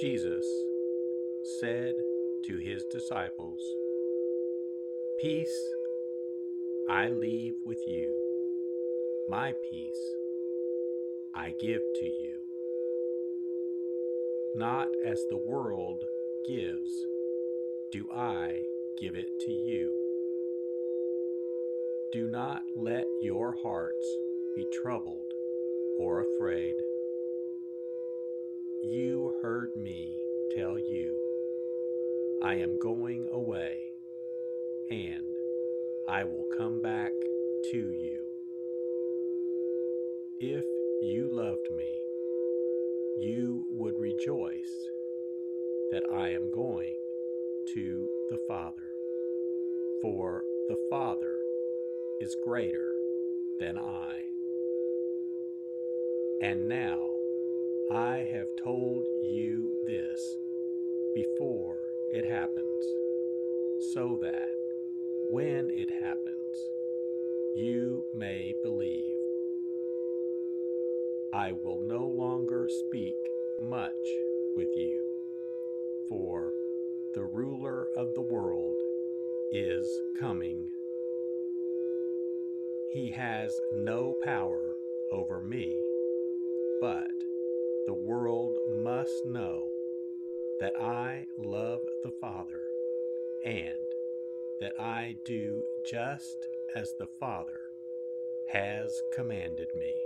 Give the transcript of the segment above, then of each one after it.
Jesus said to his disciples, Peace I leave with you, my peace I give to you. Not as the world gives, do I give it to you. Do not let your hearts be troubled or afraid. You heard me tell you, I am going away, and I will come back to you. If you loved me, you would rejoice that I am going to the Father, for the Father is greater than I. And now, I have told you this before it happens, so that when it happens, you may believe. I will no longer speak much with you, for the ruler of the world is coming. He has no power over me, but the world must know that I love the Father and that I do just as the Father has commanded me.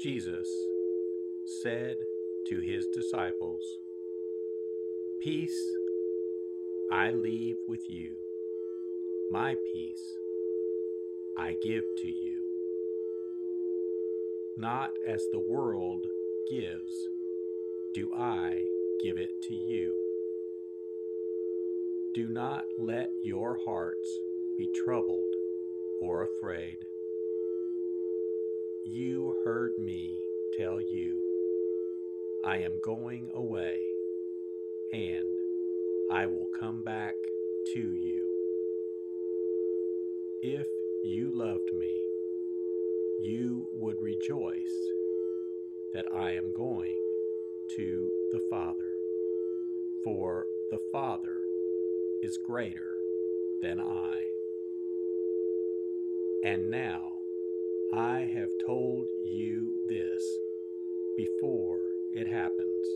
Jesus said to his disciples, Peace I leave with you, my peace I give to you. Not as the world gives, do I give it to you. Do not let your hearts be troubled or afraid. You heard me tell you, I am going away, and I will come back to you. If you loved me, you would rejoice that I am going to the Father, for the Father is greater than I. And now I have told you this before it happens,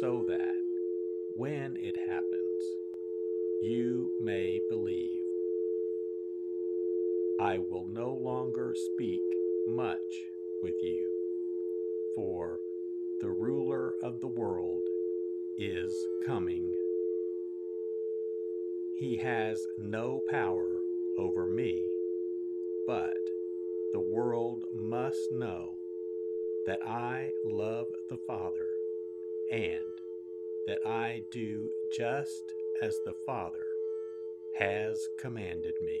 so that when it happens, you may believe. I will no longer speak much with you, for the ruler of the world is coming. He has no power over me, but the world must know that I love the Father and that I do just as the Father has commanded me.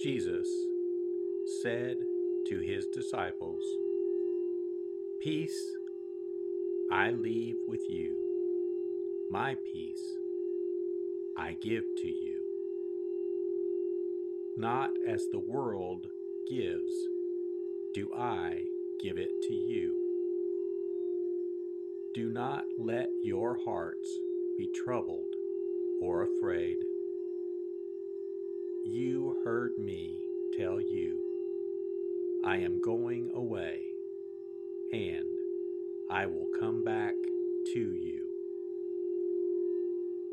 Jesus said to his disciples, Peace I leave with you, my peace I give to you. Not as the world gives, do I give it to you. Do not let your hearts be troubled or afraid. You heard me tell you, I am going away, and I will come back to you.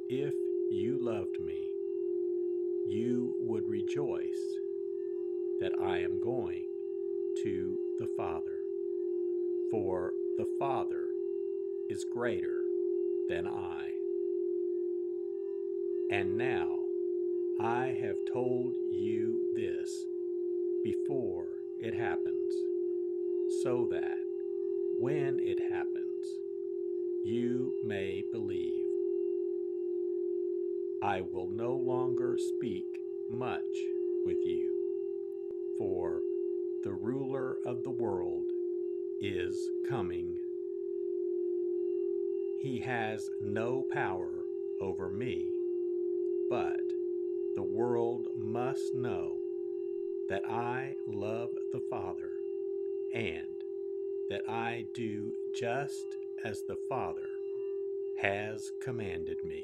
If you loved me, you would rejoice that I am going to the Father, for the Father is greater than I. And now I have told you this before it happens, so that when it happens, you may believe. I will no longer speak much with you, for the ruler of the world is coming. He has no power over me, but the world must know that I love the Father and that I do just as the Father has commanded me.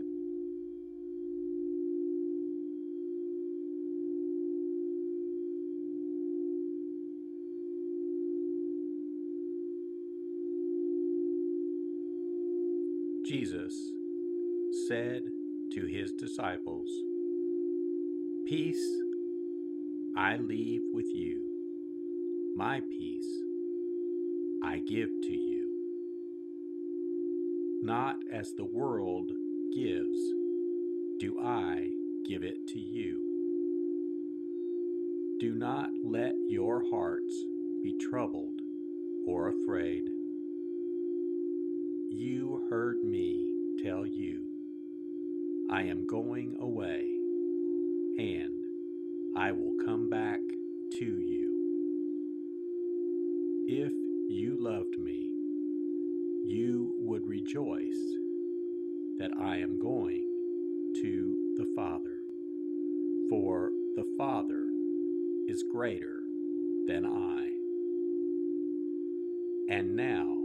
Jesus said to his disciples, Peace I leave with you, my peace I give to you. Not as the world gives, do I give it to you. Do not let your hearts be troubled or afraid. You heard me tell you, I am going away, and I will come back to you. If you loved me, you would rejoice that I am going to the Father, for the Father is greater than I. And now,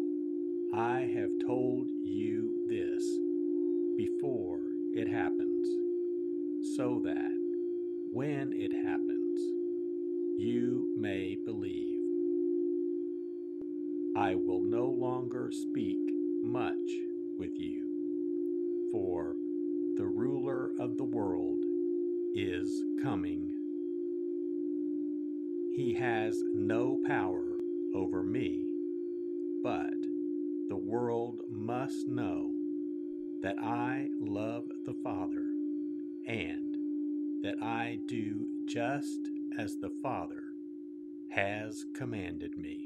I have told you this before it happens, so that when it happens, you may believe. I will no longer speak much with you, for the ruler of the world is coming. He has no power over me, but the world must know that I love the Father and that I do just as the Father has commanded me.